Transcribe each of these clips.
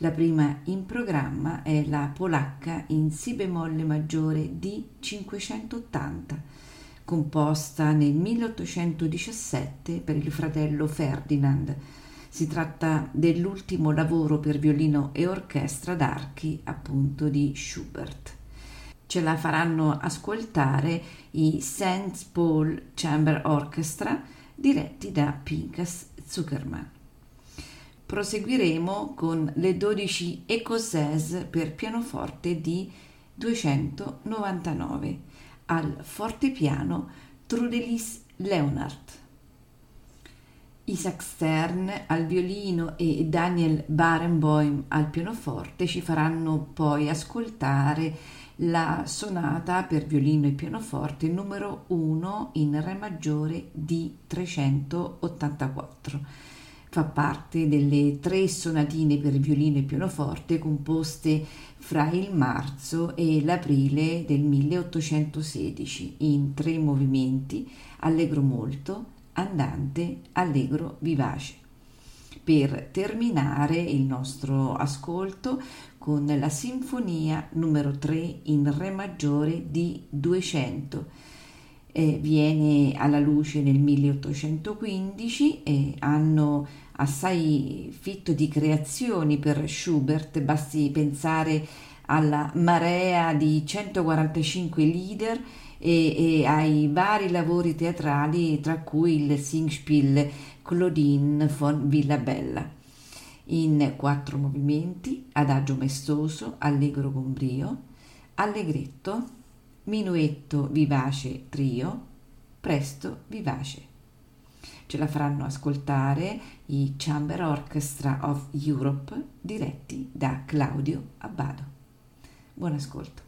La prima in programma è la polacca in Si bemolle maggiore di 580, composta nel 1817 per il fratello Ferdinand. Si tratta dell'ultimo lavoro per violino e orchestra d'archi, appunto, di Schubert. Ce la faranno ascoltare i St. Paul Chamber Orchestra diretti da Pinkas Zuckerman. Proseguiremo con le 12 Ecossaise per pianoforte di 299 al fortepiano Trudelis Leonard. Isaac Stern al violino e Daniel Barenboim al pianoforte ci faranno poi ascoltare la sonata per violino e pianoforte numero 1 in Re maggiore di 384 fa parte delle tre sonatine per violino e pianoforte composte fra il marzo e l'aprile del 1816 in tre movimenti, allegro molto, andante, allegro vivace. Per terminare il nostro ascolto con la sinfonia numero 3 in Re maggiore di 200 eh, viene alla luce nel 1815 e hanno assai fitto di creazioni per Schubert, basti pensare alla marea di 145 leader e, e, ai vari lavori teatrali, tra cui il Singspiel Claudine von Villabella. In quattro movimenti, adagio maestoso, allegro con brio, allegretto, minuetto vivace trio, presto vivace. Ce la faranno ascoltare i Chamber Orchestra of Europe diretti da Claudio Abbado. Buon ascolto.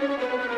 Música